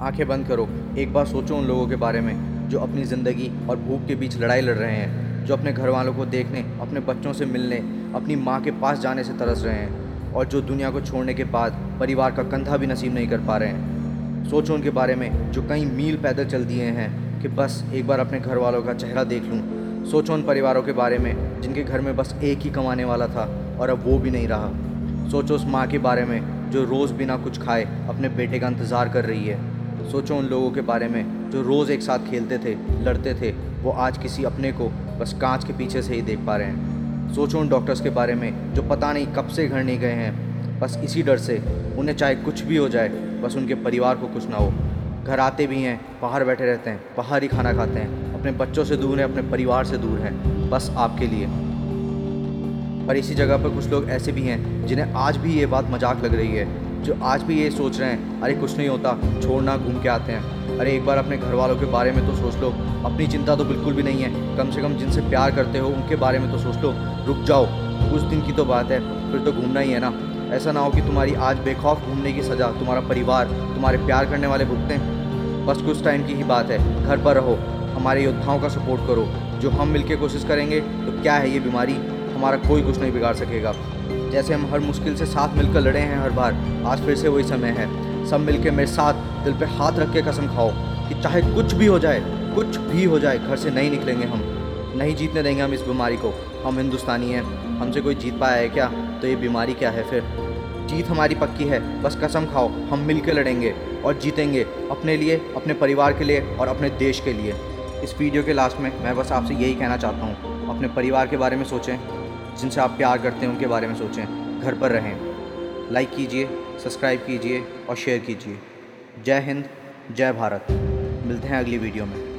आँखें बंद करो। एक बार सोचो उन लोगों के बारे में, जो अपनी ज़िंदगी और भूख के बीच लड़ाई लड़ रहे हैं, जो अपने घर वालों को देखने, अपने बच्चों से मिलने, अपनी माँ के पास जाने से तरस रहे हैं, और जो दुनिया को छोड़ने के बाद परिवार का कंधा भी नसीब नहीं कर पा रहे हैं। सोचो उनके बारे में, जो कई मील पैदल चल दिए हैं, कि बस एक बार अपने घर वालों का चेहरा देख लूँ। सोचो उन परिवारों के बारे में, जिनके घर में बस एक ही कमाने वाला था, और अब वो भी नहीं रहा। सोचो उस माँ के बारे में, जो रोज़ बिना कुछ खाए अपने बेटे का इंतज़ार कर रही है। सोचो उन लोगों के बारे में जो रोज़ एक साथ खेलते थे, लड़ते थे। वो आज किसी अपने को बस कांच के पीछे से ही देख पा रहे हैं। सोचो उन डॉक्टर्स के बारे में जो पता नहीं कब से घर नहीं गए हैं। बस इसी डर से, उन्हें चाहे कुछ भी हो जाए, बस उनके परिवार को कुछ ना हो। घर आते भी हैं, बाहर बैठे रहते हैं, बाहर ही खाना खाते हैं, अपने बच्चों से दूर हैं, अपने परिवार से दूर हैं, बस आपके लिए। पर इसी जगह पर कुछ लोग ऐसे भी हैं जिन्हें आज भी ये बात मज़ाक लग रही है। जो आज भी ये सोच रहे हैं, अरे कुछ नहीं होता छोड़ना घूम के आते हैं। अरे एक बार अपने घर वालों के बारे में तो सोच लो, अपनी चिंता तो बिल्कुल भी नहीं है। कम से कम जिनसे प्यार करते हो, उनके बारे में तो सोच लो, रुक जाओ। कुछ दिन की तो बात है, फिर तो घूमना ही है ना। ऐसा ना हो कि तुम्हारी आज बेखौफ घूमने की सज़ा, तुम्हारा परिवार, तुम्हारे प्यार करने वाले भुगतें बस कुछ टाइम की ही बात है, घर पर रहो, हमारे योद्धाओं का सपोर्ट करो। जो हम मिलकर कोशिश करेंगे तो क्या है ये बीमारी? हमारा कोई कुछ नहीं बिगाड़ सकेगा। जैसे हम हर मुश्किल से साथ मिलकर लड़े हैं हर बार, आज फिर से वही समय है। सब मिलकर मेरे साथ दिल पे हाथ रख के कसम खाओ कि चाहे कुछ भी हो जाए, कुछ भी हो जाए, घर से नहीं निकलेंगे हम। नहीं जीतने देंगे हम इस बीमारी को। हम हिंदुस्तानी हैं। हमसे कोई जीत पाया है क्या? तो ये बीमारी क्या है फिर? जीत हमारी पक्की है। बस कसम खाओ, हम मिल के लड़ेंगे और जीतेंगे अपने लिए, अपने परिवार के लिए और अपने देश के लिए। इस वीडियो के लास्ट में मैं बस आपसे यही कहना चाहता हूँ। अपने परिवार के बारे में सोचें। जिनसे आप प्यार करते हैं, उनके बारे में सोचें। घर पर रहें। लाइक कीजिए सब्सक्राइब कीजिए और शेयर कीजिए। जय हिंद, जय भारत। मिलते हैं अगली वीडियो में।